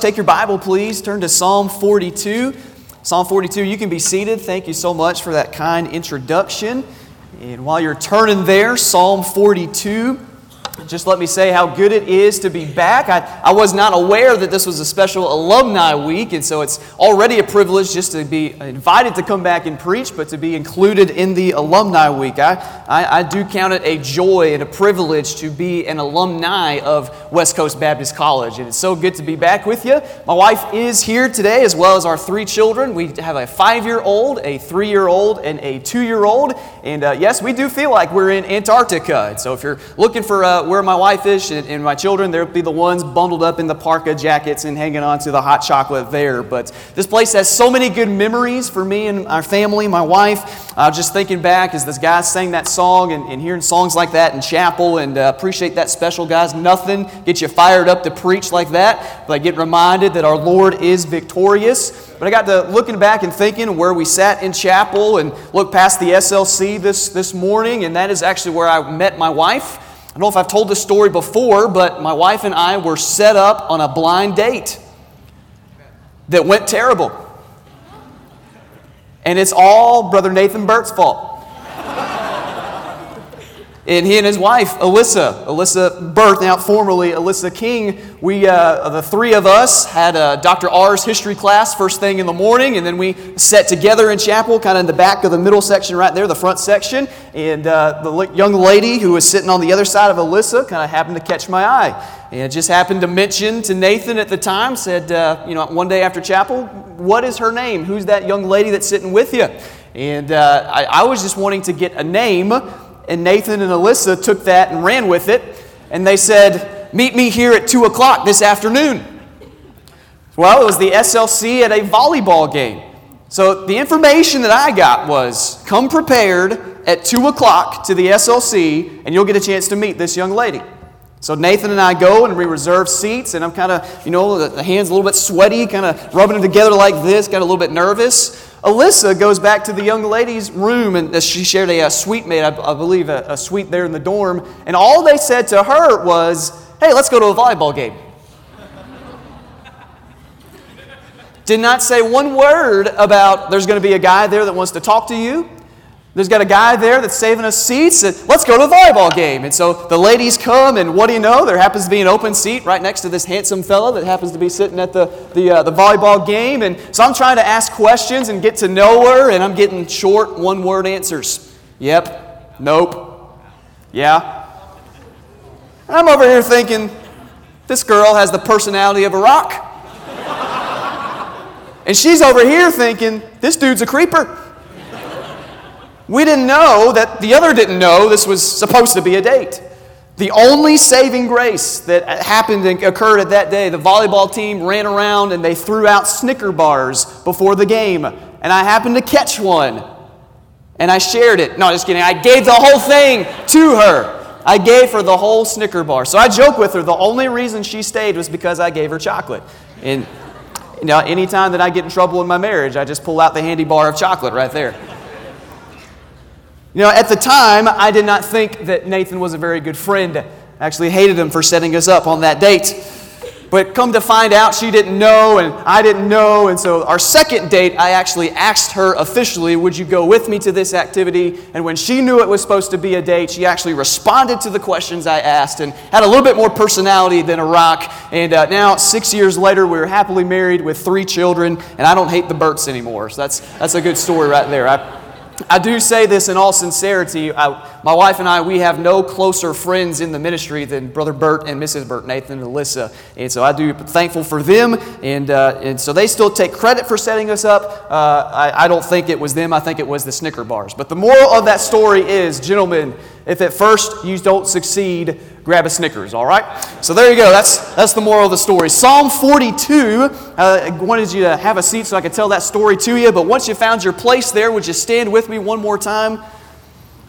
Take your Bible, please. Turn to Psalm 42. Psalm 42, you can be seated. Thank you so much for that kind introduction. And while you're turning there, Psalm 42, just let me say how good it is to be back. I, I was not aware that this was a special alumni week, and so it's already a privilege just to be invited to come back and preach, but to be included in the alumni week. I, I, I do count it a joy and a privilege to be an alumni of West Coast Baptist College, and it's so good to be back with you. My wife is here today, as well as our three children. We have a five year old, a three year old, and a two year old, and uh, yes, we do feel like we're in Antarctica. And so if you're looking for uh, where my wife is and, and my children, they'll be the ones bundled up in the parka jackets and hanging on to the hot chocolate there. But this place has so many good memories for me and our family, my wife. Uh, just thinking back as this guy sang that song and, and hearing songs like that in chapel and uh, appreciate that special, guys. Nothing gets you fired up to preach like that, but I get reminded that our Lord is victorious. But I got to looking back and thinking where we sat in chapel and looked past the SLC this, this morning, and that is actually where I met my wife. I don't know if I've told this story before, but my wife and I were set up on a blind date that went terrible. And it's all Brother Nathan Burt's fault. And he and his wife, Alyssa, Alyssa Burt, now formerly Alyssa King, we, uh, the three of us, had Dr. R's history class first thing in the morning, and then we sat together in chapel, kind of in the back of the middle section right there, the front section. And uh, the young lady who was sitting on the other side of Alyssa kind of happened to catch my eye. And just happened to mention to Nathan at the time, said, uh, you know, one day after chapel, what is her name? Who's that young lady that's sitting with you? And uh, I, I was just wanting to get a name and Nathan and Alyssa took that and ran with it. And they said, Meet me here at 2 o'clock this afternoon. Well, it was the SLC at a volleyball game. So the information that I got was come prepared at 2 o'clock to the SLC, and you'll get a chance to meet this young lady. So Nathan and I go and we reserve seats, and I'm kind of, you know, the, hands a little bit sweaty, kind of rubbing them together like this, got a little bit nervous. Alyssa goes back to the young lady's room, and she shared a, a suite mate, I, I believe, a, a suite there in the dorm, and all they said to her was, hey, let's go to a volleyball game. Did not say one word about there's going to be a guy there that wants to talk to you. There's got a guy there that's saving us seats. And let's go to the volleyball game. And so the ladies come, and what do you know? There happens to be an open seat right next to this handsome fellow that happens to be sitting at the, the, uh, the volleyball game. And so I'm trying to ask questions and get to know her, and I'm getting short, one word answers. Yep, nope, yeah. And I'm over here thinking, this girl has the personality of a rock. and she's over here thinking, this dude's a creeper. We didn't know that the other didn't know this was supposed to be a date. The only saving grace that happened and occurred at that day, the volleyball team ran around and they threw out Snicker bars before the game. And I happened to catch one. And I shared it. No, just kidding. I gave the whole thing to her. I gave her the whole Snicker bar. So I joke with her. The only reason she stayed was because I gave her chocolate. And know, anytime that I get in trouble in my marriage, I just pull out the handy bar of chocolate right there. You know, at the time, I did not think that Nathan was a very good friend. I actually hated him for setting us up on that date. But come to find out, she didn't know, and I didn't know. And so, our second date, I actually asked her officially, Would you go with me to this activity? And when she knew it was supposed to be a date, she actually responded to the questions I asked and had a little bit more personality than a rock. And uh, now, six years later, we're happily married with three children, and I don't hate the Burts anymore. So, that's, that's a good story right there. I, I do say this in all sincerity. I, my wife and I, we have no closer friends in the ministry than Brother Burt and Mrs. Burt, Nathan and Alyssa. And so I do thankful for them. And, uh, and so they still take credit for setting us up. Uh, I, I don't think it was them, I think it was the Snicker bars. But the moral of that story is, gentlemen, if at first you don't succeed, grab a Snickers, all right? So there you go. That's, that's the moral of the story. Psalm 42, uh, I wanted you to have a seat so I could tell that story to you, but once you found your place there, would you stand with me one more time?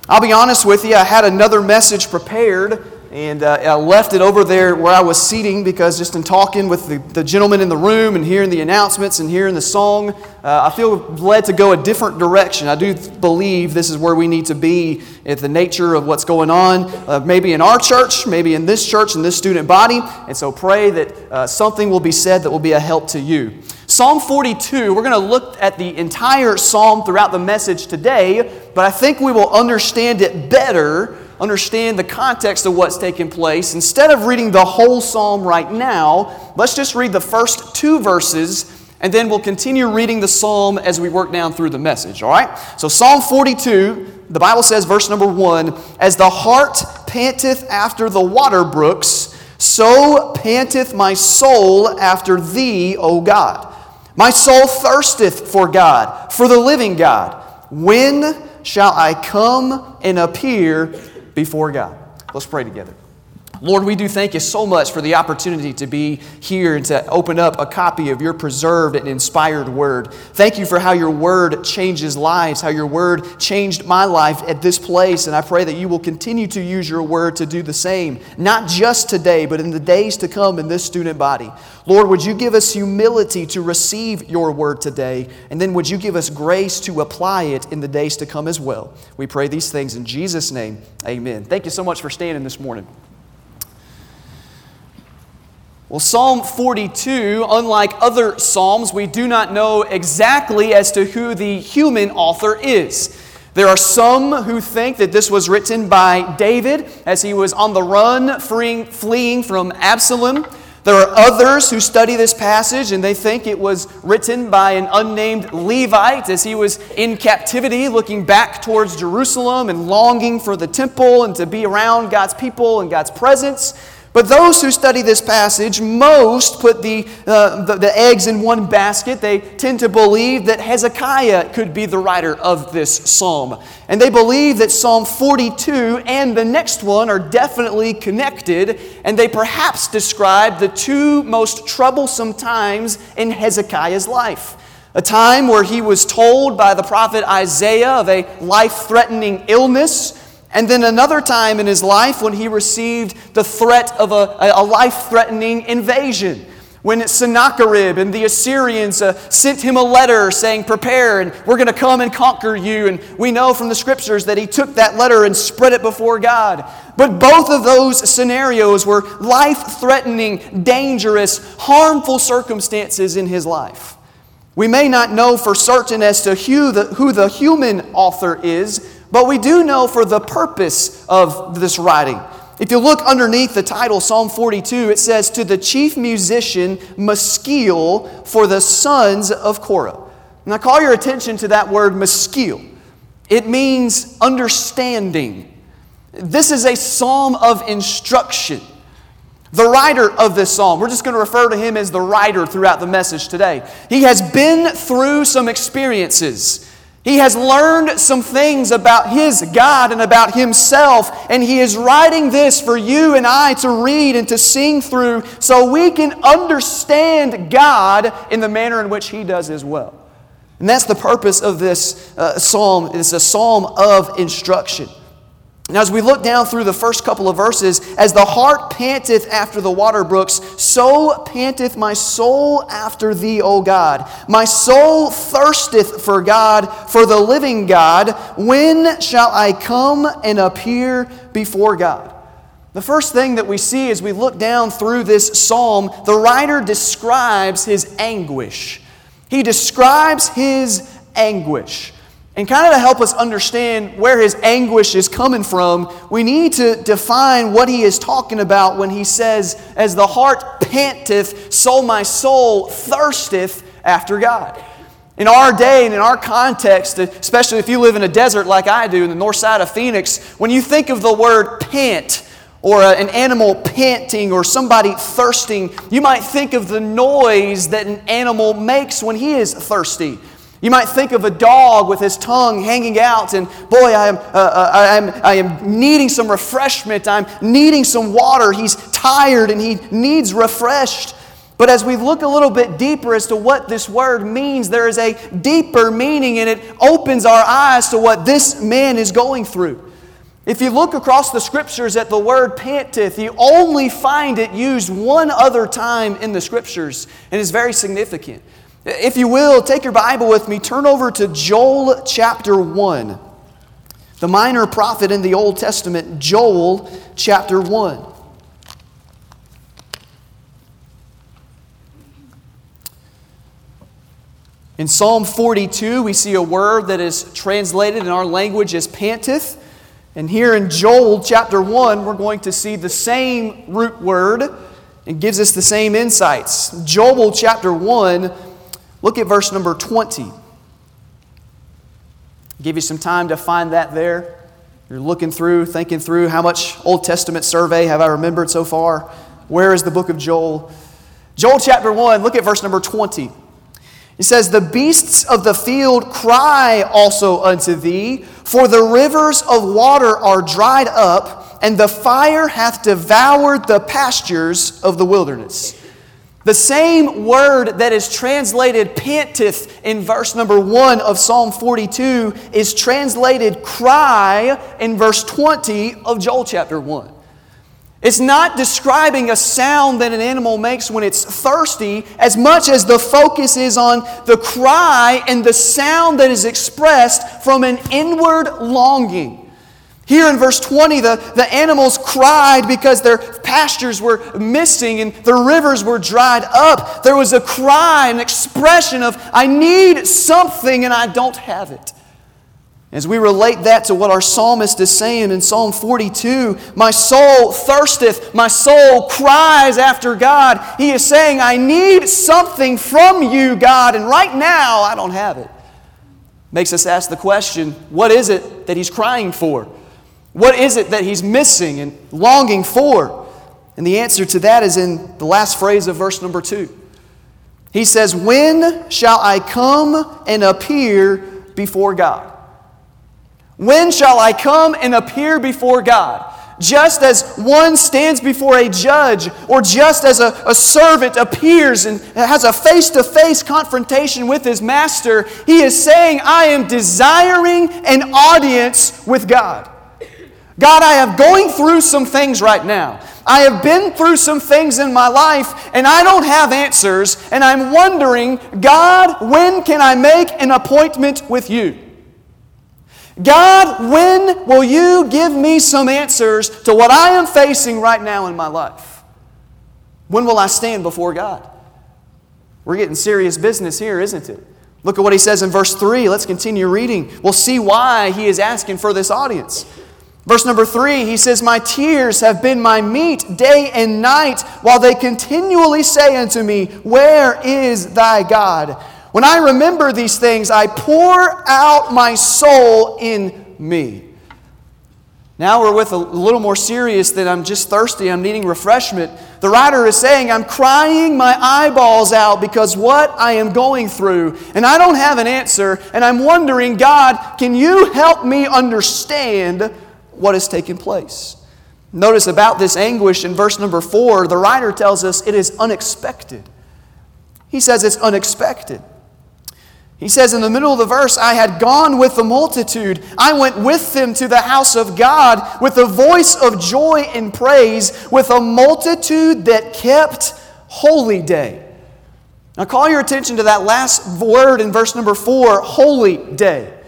I'll be honest with you, I had another message prepared, and uh, I left it over there where I was seating because just in talking with the, the gentleman in the room and hearing the announcements and hearing the song, uh, I feel led to go a different direction. I do believe this is where we need to be at the nature of what's going on, uh, maybe in our church, maybe in this church, in this student body. And so pray that uh, something will be said that will be a help to you. Psalm 42, we're going to look at the entire psalm throughout the message today, but I think we will understand it better understand the context of what's taking place, instead of reading the whole psalm right now, let's just read the first two verses and then we'll continue reading the psalm as we work down through the message, all right? So, Psalm 42, the Bible says, verse number one, As the heart panteth after the water brooks, so panteth my soul after thee, O God. My soul thirsteth for God, for the living God. When shall I come and appear before God. Let's pray together. Lord, we do thank you so much for the opportunity to be here and to open up a copy of your preserved and inspired word. Thank you for how your word changes lives, how your word changed my life at this place. And I pray that you will continue to use your word to do the same, not just today, but in the days to come in this student body. Lord, would you give us humility to receive your word today? And then would you give us grace to apply it in the days to come as well? We pray these things in Jesus' name. Amen. Thank you so much for standing this morning. Well, Psalm 42, unlike other Psalms, we do not know exactly as to who the human author is. There are some who think that this was written by David as he was on the run, freeing, fleeing from Absalom. There are others who study this passage and they think it was written by an unnamed Levite as he was in captivity, looking back towards Jerusalem and longing for the temple and to be around God's people and God's presence. But those who study this passage most put the, uh, the, the, eggs in one basket. They tend to believe that Hezekiah could be the writer of this psalm. And they believe that Psalm 42 and the next one are definitely connected, and they perhaps describe the two most troublesome times in Hezekiah's life. A time where he was told by the prophet Isaiah of a life threatening illness and then another time in his life when he received the threat of a, a life threatening invasion. When Sennacherib and the Assyrians uh, sent him a letter saying, Prepare, and we're going to come and conquer you. And we know from the scriptures that he took that letter and spread it before God. But both of those scenarios were life threatening, dangerous, harmful circumstances in his life. We may not know for certain as to who the, who the human author is, but we do know for the purpose of this writing. If you look underneath the title, Psalm 42, it says, To the chief musician, Maskil, for the sons of Korah. And I call your attention to that word, Maskil. It means understanding. This is a psalm of instruction. The writer of this psalm, we're just going to refer to him as the writer throughout the message today. He has been through some experiences. He has learned some things about his God and about himself, and he is writing this for you and I to read and to sing through so we can understand God in the manner in which he does as well. And that's the purpose of this uh, psalm. It's a psalm of instruction. Now, as we look down through the first couple of verses, as the heart panteth after the water brooks, so panteth my soul after thee, O God. My soul thirsteth for God, for the living God. When shall I come and appear before God? The first thing that we see as we look down through this psalm, the writer describes his anguish. He describes his anguish. And kind of to help us understand where his anguish is coming from, we need to define what he is talking about when he says, As the heart panteth, so my soul thirsteth after God. In our day and in our context, especially if you live in a desert like I do in the north side of Phoenix, when you think of the word pant, or uh, an animal panting or somebody thirsting, you might think of the noise that an animal makes when he is thirsty. You might think of a dog with his tongue hanging out, and boy, I am, uh, uh, I, am, I am needing some refreshment. I'm needing some water. He's tired and he needs refreshed. But as we look a little bit deeper as to what this word means, there is a deeper meaning, and it opens our eyes to what this man is going through. If you look across the scriptures at the word panteth, you only find it used one other time in the scriptures, and it's very significant. If you will, take your Bible with me, turn over to Joel chapter 1. The minor prophet in the Old Testament, Joel chapter 1. In Psalm 42, we see a word that is translated in our language as panteth. And here in Joel chapter 1, we're going to see the same root word and gives us the same insights. Joel chapter 1, look at verse number 20. Give you some time to find that there. You're looking through, thinking through how much Old Testament survey have I remembered so far? Where is the book of Joel? Joel chapter 1, look at verse number 20. It says, The beasts of the field cry also unto thee, for the rivers of water are dried up, and the fire hath devoured the pastures of the wilderness. The same word that is translated panteth in verse number 1 of Psalm 42 is translated cry in verse 20 of Joel chapter 1. It's not describing a sound that an animal makes when it's thirsty as much as the focus is on the cry and the sound that is expressed from an inward longing. Here in verse 20, the, the animals cried because their pastures were missing and the rivers were dried up. There was a cry, an expression of, I need something and I don't have it. As we relate that to what our psalmist is saying in Psalm 42, my soul thirsteth, my soul cries after God. He is saying, I need something from you, God, and right now I don't have it. Makes us ask the question what is it that he's crying for? What is it that he's missing and longing for? And the answer to that is in the last phrase of verse number two. He says, When shall I come and appear before God? When shall I come and appear before God? Just as one stands before a judge, or just as a, a servant appears and has a face to face confrontation with his master, he is saying, I am desiring an audience with God. God, I am going through some things right now. I have been through some things in my life and I don't have answers, and I'm wondering, God, when can I make an appointment with you? God, when will you give me some answers to what I am facing right now in my life? When will I stand before God? We're getting serious business here, isn't it? Look at what he says in verse 3. Let's continue reading. We'll see why he is asking for this audience. Verse number 3, he says, My tears have been my meat day and night, while they continually say unto me, Where is thy God? When I remember these things, I pour out my soul in me. Now we're with a little more serious than I'm just thirsty, I'm needing refreshment. The writer is saying, I'm crying my eyeballs out because what I am going through, and I don't have an answer, and I'm wondering, God, can you help me understand what is taking place? Notice about this anguish in verse number four, the writer tells us it is unexpected. He says it's unexpected. He says in the middle of the verse, I had gone with the multitude. I went with them to the house of God with a voice of joy and praise, with a multitude that kept holy day. Now, call your attention to that last word in verse number four holy day.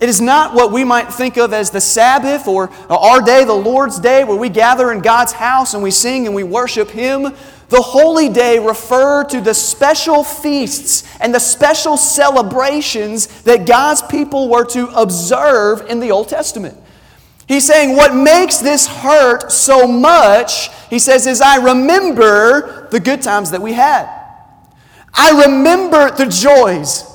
It is not what we might think of as the Sabbath or our day, the Lord's day, where we gather in God's house and we sing and we worship Him. The holy day referred to the special feasts and the special celebrations that God's people were to observe in the Old Testament. He's saying, What makes this hurt so much, he says, is I remember the good times that we had. I remember the joys.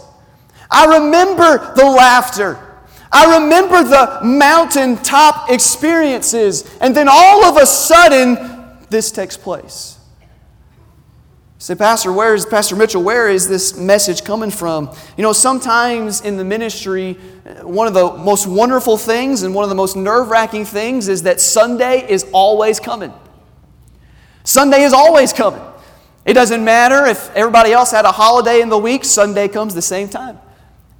I remember the laughter. I remember the mountaintop experiences. And then all of a sudden, this takes place. Say, Pastor, where is Pastor Mitchell? Where is this message coming from? You know, sometimes in the ministry, uh, one of the most wonderful things and one of the most nerve wracking things is that Sunday is always coming. Sunday is always coming. It doesn't matter if everybody else had a holiday in the week, Sunday comes the same time.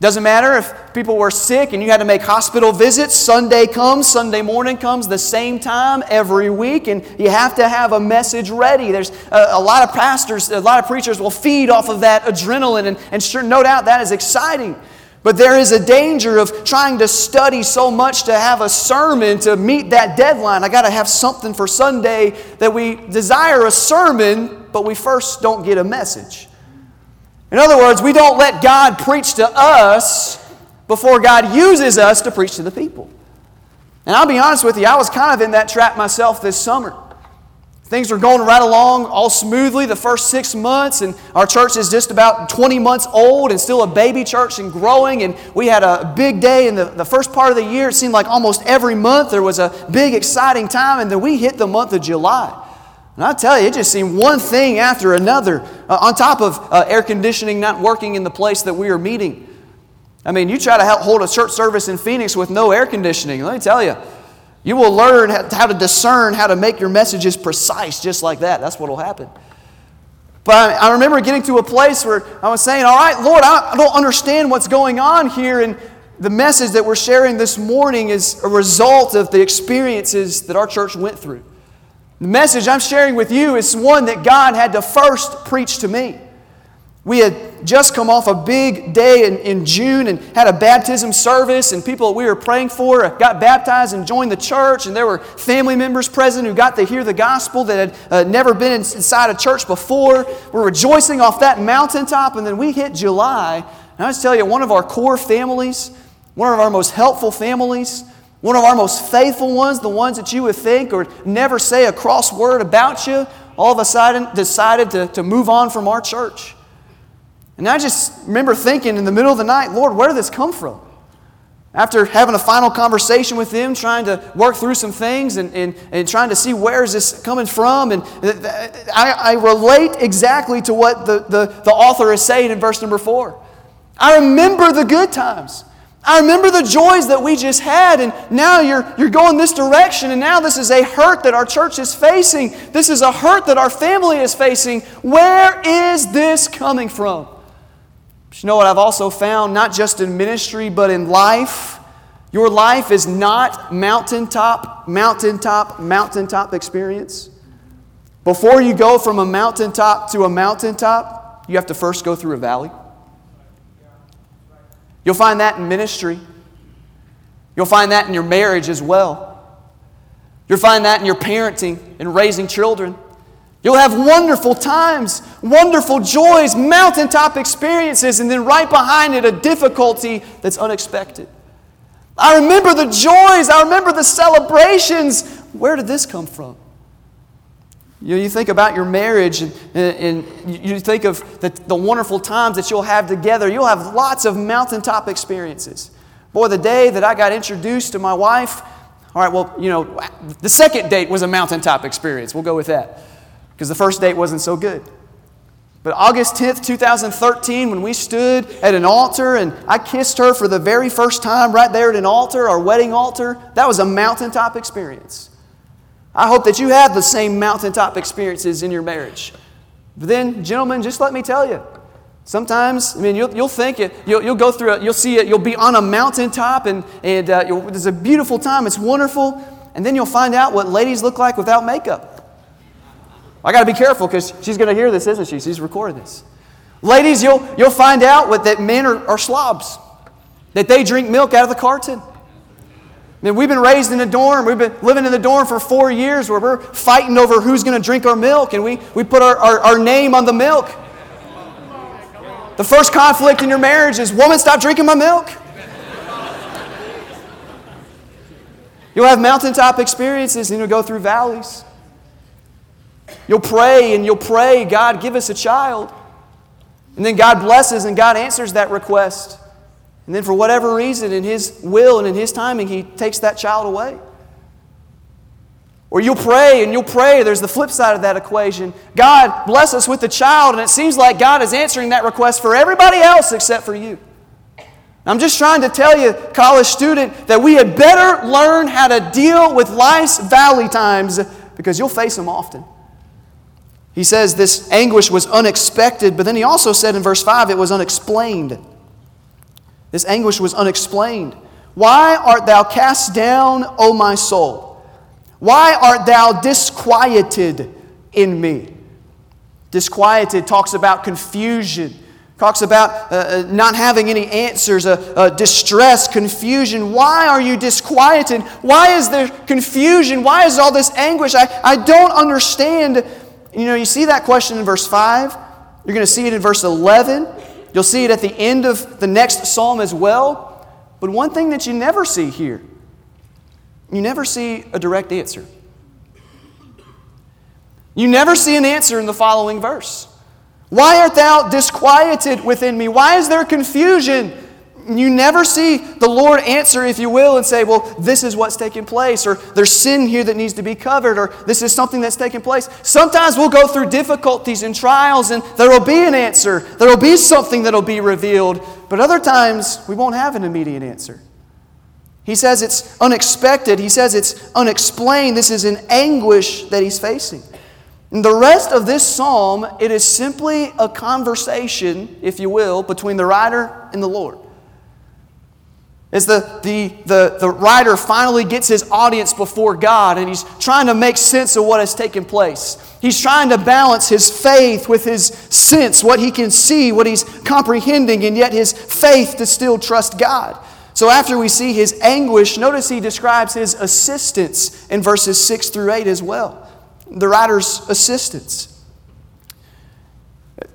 Doesn't matter if people were sick and you had to make hospital visits. Sunday comes, Sunday morning comes, the same time every week, and you have to have a message ready. There's a, a lot of pastors, a lot of preachers will feed off of that adrenaline, and, and sure, no doubt that is exciting. But there is a danger of trying to study so much to have a sermon to meet that deadline. I got to have something for Sunday that we desire a sermon, but we first don't get a message. In other words, we don't let God preach to us before God uses us to preach to the people. And I'll be honest with you, I was kind of in that trap myself this summer. Things were going right along all smoothly the first six months, and our church is just about 20 months old and still a baby church and growing. And we had a big day in the, the first part of the year. It seemed like almost every month there was a big, exciting time, and then we hit the month of July. And I tell you, it just seemed one thing after another, uh, on top of uh, air conditioning not working in the place that we are meeting. I mean, you try to hold a church service in Phoenix with no air conditioning, let me tell you, you will learn how to discern how to make your messages precise just like that. That's what will happen. But I remember getting to a place where I was saying, All right, Lord, I don't understand what's going on here. And the message that we're sharing this morning is a result of the experiences that our church went through. The message I'm sharing with you is one that God had to first preach to me. We had just come off a big day in, in June and had a baptism service, and people that we were praying for got baptized and joined the church, and there were family members present who got to hear the gospel that had uh, never been inside a church before. We're rejoicing off that mountaintop, and then we hit July. And I just tell you, one of our core families, one of our most helpful families, one of our most faithful ones, the ones that you would think or never say a cross word about you, all of a sudden decided to, to move on from our church. And I just remember thinking in the middle of the night, Lord, where did this come from? After having a final conversation with them, trying to work through some things and, and, and trying to see where is this coming from, and I, I relate exactly to what the, the, the author is saying in verse number four. I remember the good times. I remember the joys that we just had, and now you're, you're going this direction, and now this is a hurt that our church is facing. This is a hurt that our family is facing. Where is this coming from? But you know what I've also found, not just in ministry, but in life? Your life is not mountaintop, mountaintop, mountaintop experience. Before you go from a mountaintop to a mountaintop, you have to first go through a valley. You'll find that in ministry. You'll find that in your marriage as well. You'll find that in your parenting and raising children. You'll have wonderful times, wonderful joys, mountaintop experiences, and then right behind it, a difficulty that's unexpected. I remember the joys, I remember the celebrations. Where did this come from? You, know, you think about your marriage and, and, you think of the, the wonderful times that you'll have together. You'll have lots of mountaintop experiences. Boy, the day that I got introduced to my wife, all right, well, you know, the second date was a mountaintop experience. We'll go with that because the first date wasn't so good. But August 10th, 2013, when we stood at an altar and I kissed her for the very first time right there at an altar, our wedding altar, that was a mountaintop experience. I hope that you have the same mountaintop experiences in your marriage. But then, gentlemen, just let me tell you. Sometimes, I mean, you'll, you'll think it, you'll, you'll go through it, you'll see it, you'll be on a mountaintop, and, and uh, there's a beautiful time, it's wonderful, and then you'll find out what ladies look like without makeup. I got to be careful because she's going to hear this, isn't she? She's recording this. Ladies, you'll, you'll find out what, that men are, are slobs, that they drink milk out of the carton. I mean, we've been raised in a dorm. We've been living in the dorm for four years where we're fighting over who's going to drink our milk, and we, we put our, our, our name on the milk. The first conflict in your marriage is woman, stop drinking my milk. You'll have mountaintop experiences and you'll go through valleys. You'll pray and you'll pray, God, give us a child. And then God blesses and God answers that request. And then, for whatever reason, in His will and in His timing, He takes that child away. Or you'll pray and you'll pray. There's the flip side of that equation. God bless us with the child, and it seems like God is answering that request for everybody else except for you. I'm just trying to tell you, college student, that we had better learn how to deal with life's valley times because you'll face them often. He says this anguish was unexpected, but then he also said in verse 5 it was unexplained. This anguish was unexplained. Why art thou cast down, O my soul? Why art thou disquieted in me? Disquieted talks about confusion, talks about uh, uh not having any answers, uh, uh, distress, confusion. Why are you disquieted? Why is there confusion? Why is all this anguish? I, I don't understand. You know, you see that question in verse 5. You're going to see it in verse 11. You'll see it at the end of the next psalm as well. But one thing that you never see here, you never see a direct answer. You never see an answer in the following verse. Why art thou disquieted within me? Why is there confusion? You never see the Lord answer, if you will, and say, Well, this is what's taking place, or there's sin here that needs to be covered, or this is something that's taking place. Sometimes we'll go through difficulties and trials, and there will be an answer. There will be something that will be revealed. But other times, we won't have an immediate answer. He says it's unexpected, he says it's unexplained. This is an anguish that he's facing. And the rest of this psalm, it is simply a conversation, if you will, between the writer and the Lord. As the, the, the, the writer finally gets his audience before God and he's trying to make sense of what has taken place. He's trying to balance his faith with his sense, what he can see, what he's comprehending, and yet his faith to still trust God. So after we see his anguish, notice he describes his assistance in verses 6 through 8 as well. The writer's assistance.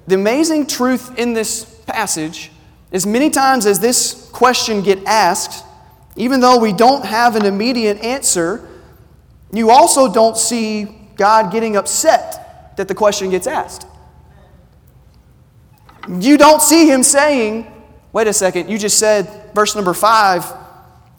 The amazing truth in this passage as many times as this question get asked, even though we don't have an immediate answer, you also don't see God getting upset that the question gets asked. You don't see him saying, wait a second, you just said, verse number five,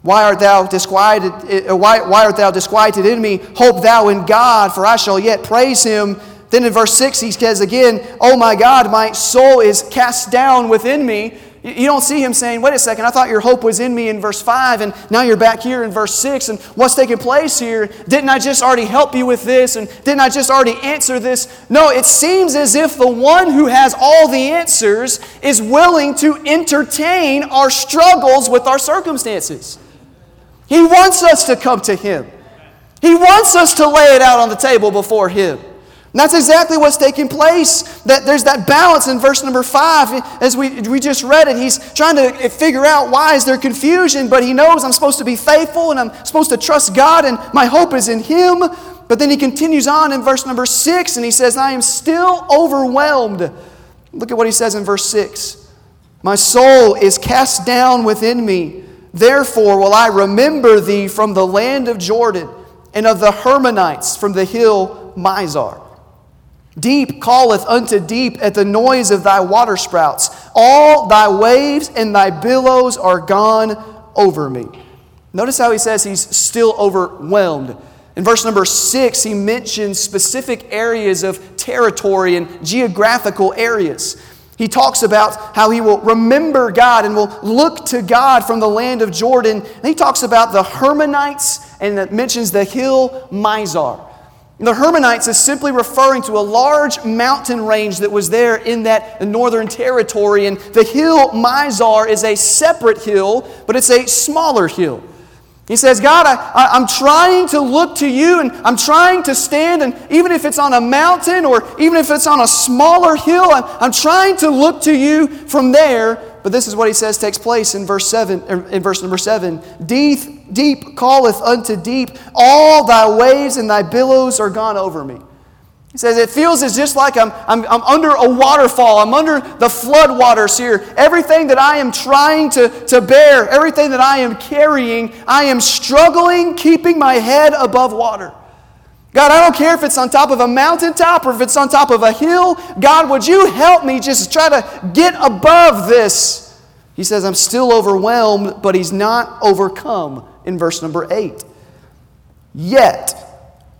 why art thou disquieted? Uh, why, why art thou disquieted in me? Hope thou in God, for I shall yet praise him. Then in verse 6, he says again, Oh my God, my soul is cast down within me. You don't see him saying, wait a second, I thought your hope was in me in verse 5, and now you're back here in verse 6, and what's taking place here? Didn't I just already help you with this? And didn't I just already answer this? No, it seems as if the one who has all the answers is willing to entertain our struggles with our circumstances. He wants us to come to him, he wants us to lay it out on the table before him. And that's exactly what's taking place. That there's that balance in verse number five. As we, we just read it, he's trying to figure out why is there confusion, but he knows I'm supposed to be faithful and I'm supposed to trust God and my hope is in him. But then he continues on in verse number six and he says, I am still overwhelmed. Look at what he says in verse six. My soul is cast down within me. Therefore will I remember thee from the land of Jordan and of the Hermonites from the hill Mizar. Deep calleth unto deep at the noise of thy waterspouts. All thy waves and thy billows are gone over me. Notice how he says he's still overwhelmed. In verse number six, he mentions specific areas of territory and geographical areas. He talks about how he will remember God and will look to God from the land of Jordan. And he talks about the Hermonites and mentions the hill Mizar. The Hermonites is simply referring to a large mountain range that was there in that northern territory. And the hill Mizar is a separate hill, but it's a smaller hill. He says, God, I, am trying to look to you and I'm trying to stand, and even if it's on a mountain or even if it's on a smaller hill, I'm, I'm trying to look to you from there. But this is what he says takes place in verse 7, er, in verse number 7. Deep, deep calleth unto deep, all thy waves and thy billows are gone over me. He says, It feels as just like I'm, I'm, I'm under a waterfall. I'm under the flood waters here. Everything that I am trying to, to bear, everything that I am carrying, I am struggling keeping my head above water. God, I don't care if it's on top of a mountaintop or if it's on top of a hill. God, would you help me just try to get above this? He says, I'm still overwhelmed, but he's not overcome in verse number 8. Yet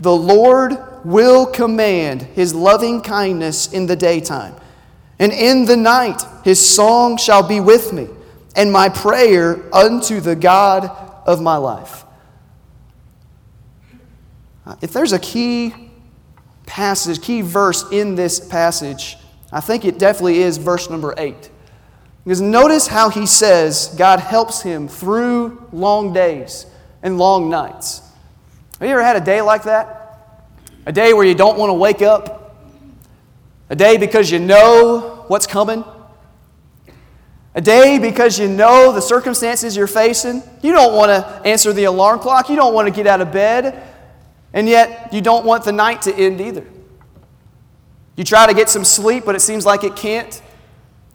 the Lord will command his loving kindness in the daytime, and in the night his song shall be with me, and my prayer unto the God of my life. Uh, if there's a key passage, key verse in this passage, I think it definitely is verse number eight. Because notice how he says God helps him through long days and long nights. Have you ever had a day like that? A day where you don't want to wake up? A day because you know what's coming? A day because you know the circumstances you're facing. You don't want to answer the alarm clock. You don't want to get out of bed. And yet, you don't want the night to end either. You try to get some sleep, but it seems like it can't.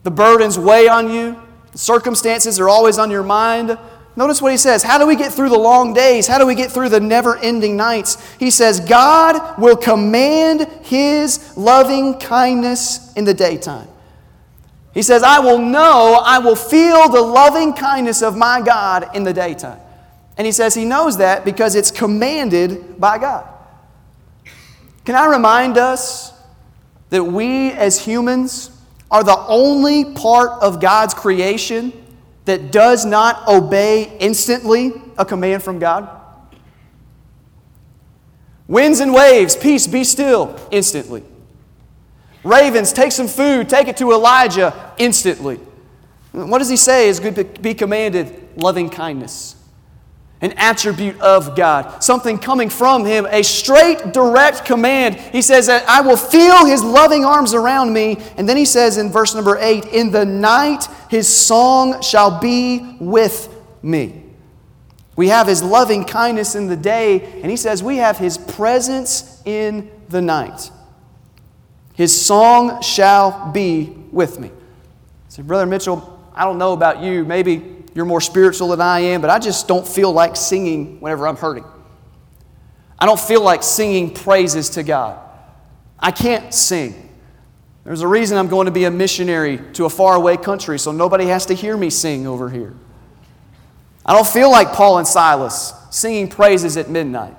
The burdens weigh on you. The circumstances are always on your mind. Notice what he says. How do we get through the long days? How do we get through the never ending nights? He says, God will command his loving kindness in the daytime. He says, I will know, I will feel the loving kindness of my God in the daytime. And he says he knows that because it's commanded by God. Can I remind us that we as humans are the only part of God's creation that does not obey instantly a command from God? Winds and waves, peace, be still, instantly. Ravens, take some food, take it to Elijah instantly. What does he say is good to be commanded? Loving kindness. An attribute of God, something coming from Him, a straight, direct command. He says that I will feel His loving arms around me. And then He says in verse number eight, In the night His song shall be with me. We have His loving kindness in the day, and He says we have His presence in the night. His song shall be with me. So, Brother Mitchell, I don't know about you. Maybe you're more spiritual than I am, but I just don't feel like singing whenever I'm hurting. I don't feel like singing praises to God. I can't sing. There's a reason I'm going to be a missionary to a faraway country, so nobody has to hear me sing over here. I don't feel like Paul and Silas singing praises at midnight.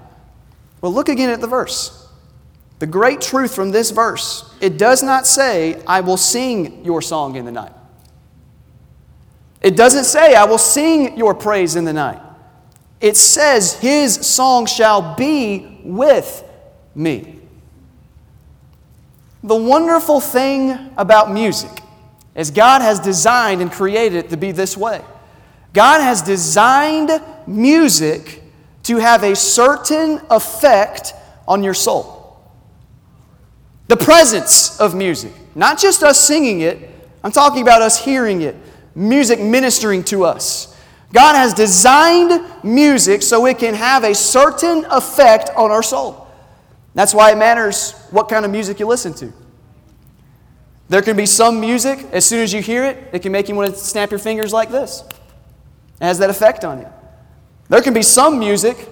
Well, look again at the verse. The great truth from this verse it does not say, I will sing your song in the night. It doesn't say, I will sing your praise in the night. It says, His song shall be with me. The wonderful thing about music is God has designed and created it to be this way. God has designed music to have a certain effect on your soul. The presence of music, not just us singing it, I'm talking about us hearing it, music ministering to us. God has designed music so it can have a certain effect on our soul. That's why it matters what kind of music you listen to. There can be some music, as soon as you hear it, it can make you want to snap your fingers like this. It has that effect on you. There can be some music,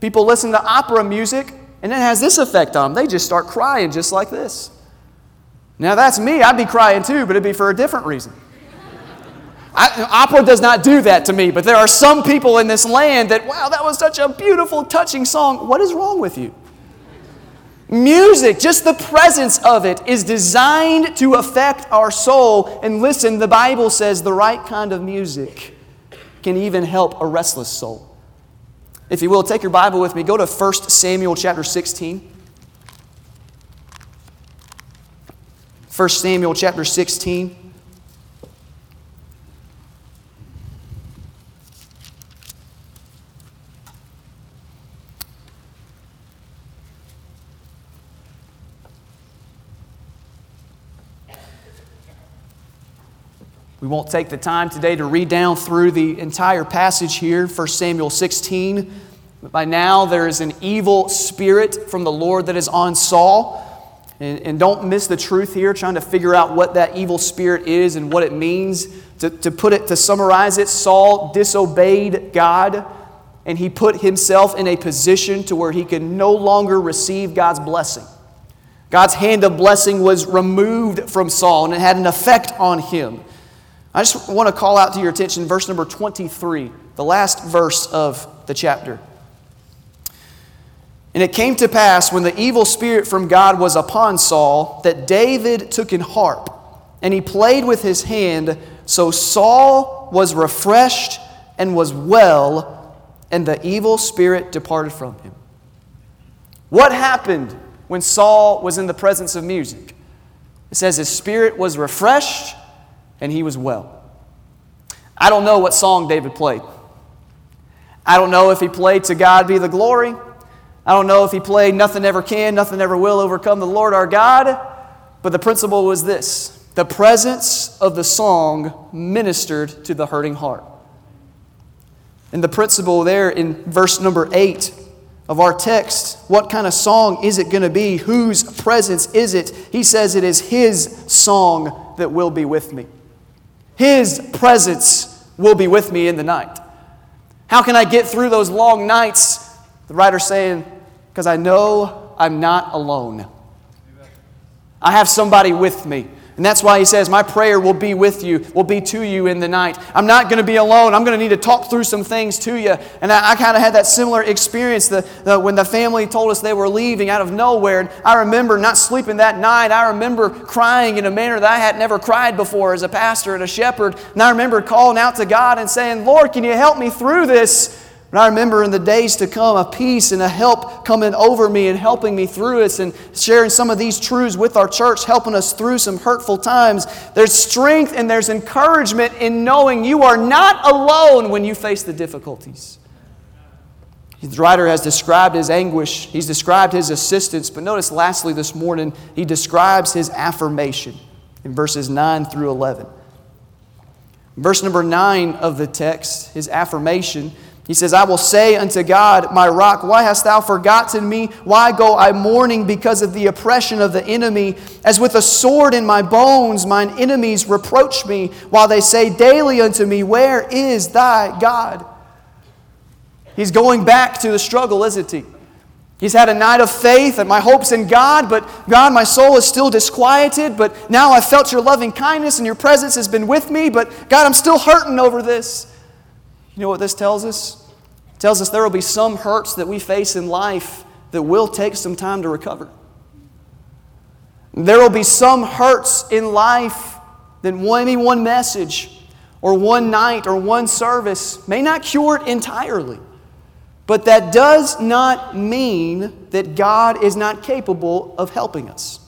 people listen to opera music, and it has this effect on them. They just start crying just like this. Now, that's me. I'd be crying too, but it'd be for a different reason. I, opera does not do that to me, but there are some people in this land that, wow, that was such a beautiful, touching song. What is wrong with you? Music, just the presence of it, is designed to affect our soul. And listen, the Bible says the right kind of music can even help a restless soul. If you will, take your Bible with me. Go to 1 Samuel chapter 16. 1 Samuel chapter 16. We won't take the time today to read down through the entire passage here, 1 Samuel 16. But by now, there is an evil spirit from the Lord that is on Saul. And, and don't miss the truth here, trying to figure out what that evil spirit is and what it means. To, to put it, to summarize it, Saul disobeyed God and he put himself in a position to where he could no longer receive God's blessing. God's hand of blessing was removed from Saul and it had an effect on him. I just want to call out to your attention verse number 23, the last verse of the chapter. And it came to pass when the evil spirit from God was upon Saul that David took an harp and he played with his hand. So Saul was refreshed and was well, and the evil spirit departed from him. What happened when Saul was in the presence of music? It says his spirit was refreshed and he was well. I don't know what song David played. I don't know if he played To God Be the Glory. I don't know if he played Nothing Ever Can, Nothing Ever Will Overcome the Lord our God. But the principle was this the presence of the song ministered to the hurting heart. And the principle there in verse number 8 of our text, what kind of song is it going to be? Whose presence is it? He says it is His song that will be with me. His presence will be with me in the night. How can I get through those long nights? The writer's saying, because I know I'm not alone. I have somebody with me. And that's why he says, My prayer will be with you, will be to you in the night. I'm not going to be alone. I'm going to need to talk through some things to you. And I, I kind of had that similar experience the, the, when the family told us they were leaving out of nowhere. And I remember not sleeping that night. I remember crying in a manner that I had never cried before as a pastor and a shepherd. And I remember calling out to God and saying, Lord, can you help me through this? And I remember in the days to come a peace and a help coming over me and helping me through it and sharing some of these truths with our church, helping us through some hurtful times. There's strength and there's encouragement in knowing you are not alone when you face the difficulties. The writer has described his anguish, he's described his assistance, but notice lastly this morning, he describes his affirmation in verses 9 through 11. Verse number 9 of the text, his affirmation, he says, I will say unto God, my rock, why hast thou forgotten me? Why go I mourning because of the oppression of the enemy? As with a sword in my bones, mine enemies reproach me, while they say daily unto me, Where is thy God? He's going back to the struggle, isn't he? He's had a night of faith and my hope's in God, but God, my soul is still disquieted. But now I've felt your loving kindness and your presence has been with me, but God, I'm still hurting over this. You know what this tells us? It tells us there will be some hurts that we face in life that will take some time to recover. There will be some hurts in life that maybe one message or one night or one service may not cure it entirely. But that does not mean that God is not capable of helping us.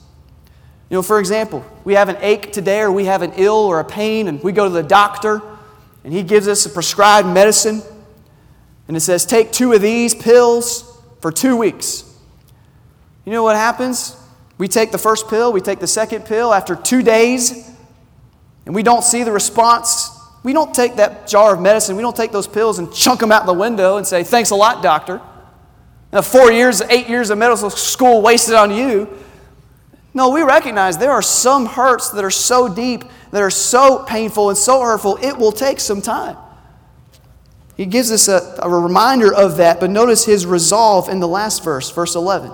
You know, for example, we have an ache today or we have an ill or a pain and we go to the doctor and he gives us a prescribed medicine. And it says, take two of these pills for two weeks. You know what happens? We take the first pill, we take the second pill after two days, and we don't see the response. We don't take that jar of medicine, we don't take those pills and chunk them out the window and say, Thanks a lot, doctor. Now, four years, eight years of medical school wasted on you. No, we recognize there are some hurts that are so deep that are so painful and so hurtful, it will take some time. He gives us a, a reminder of that, but notice his resolve in the last verse, verse 11.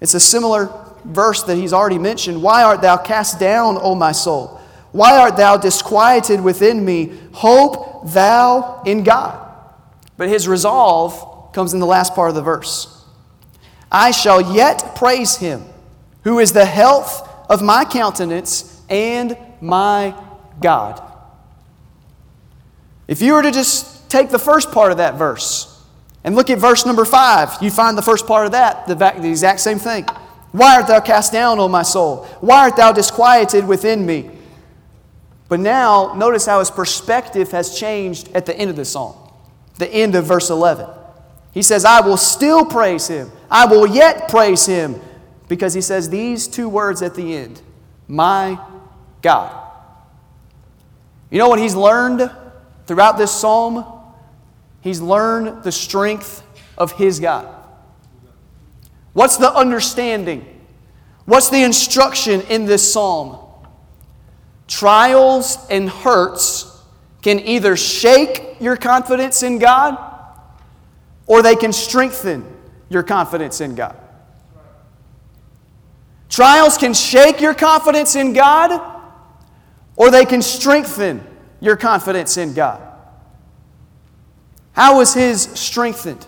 It's a similar verse that he's already mentioned. Why art thou cast down, O my soul? Why art thou disquieted within me? Hope thou in God. But his resolve comes in the last part of the verse. I shall yet praise him, who is the health of my countenance and my God. If you were to just take the first part of that verse and look at verse number five, you find the first part of that, the, exact same thing. Why art thou cast down, O my soul? Why art thou disquieted within me? But now, notice how his perspective has changed at the end of the psalm, the end of verse 11. He says, I will still praise him. I will yet praise him. Because he says these two words at the end My God. You know what he's learned throughout this psalm? He's learned the strength of his God. What's the understanding? What's the instruction in this psalm? Trials and hurts can either shake your confidence in God or they can strengthen your confidence in God. Trials can shake your confidence in God or they can strengthen your confidence in God. How was his strengthened?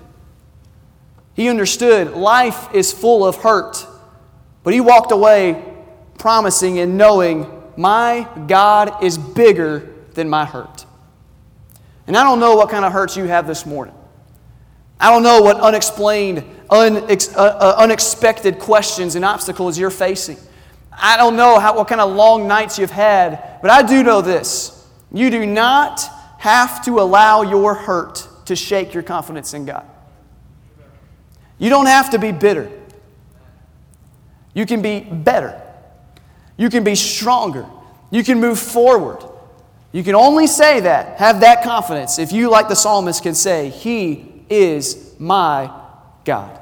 He understood life is full of hurt, but he walked away promising and knowing my God is bigger than my hurt. And I don't know what kind of hurts you have this morning. I don't know what unexplained, unex, uh, uh, unexpected questions and obstacles you're facing. I don't know how, what kind of long nights you've had, but I do know this You do not have to allow your hurt to shake your confidence in God. You don't have to be bitter. You can be better. You can be stronger. You can move forward. You can only say that, have that confidence, if you, like the psalmist, can say, He is my God.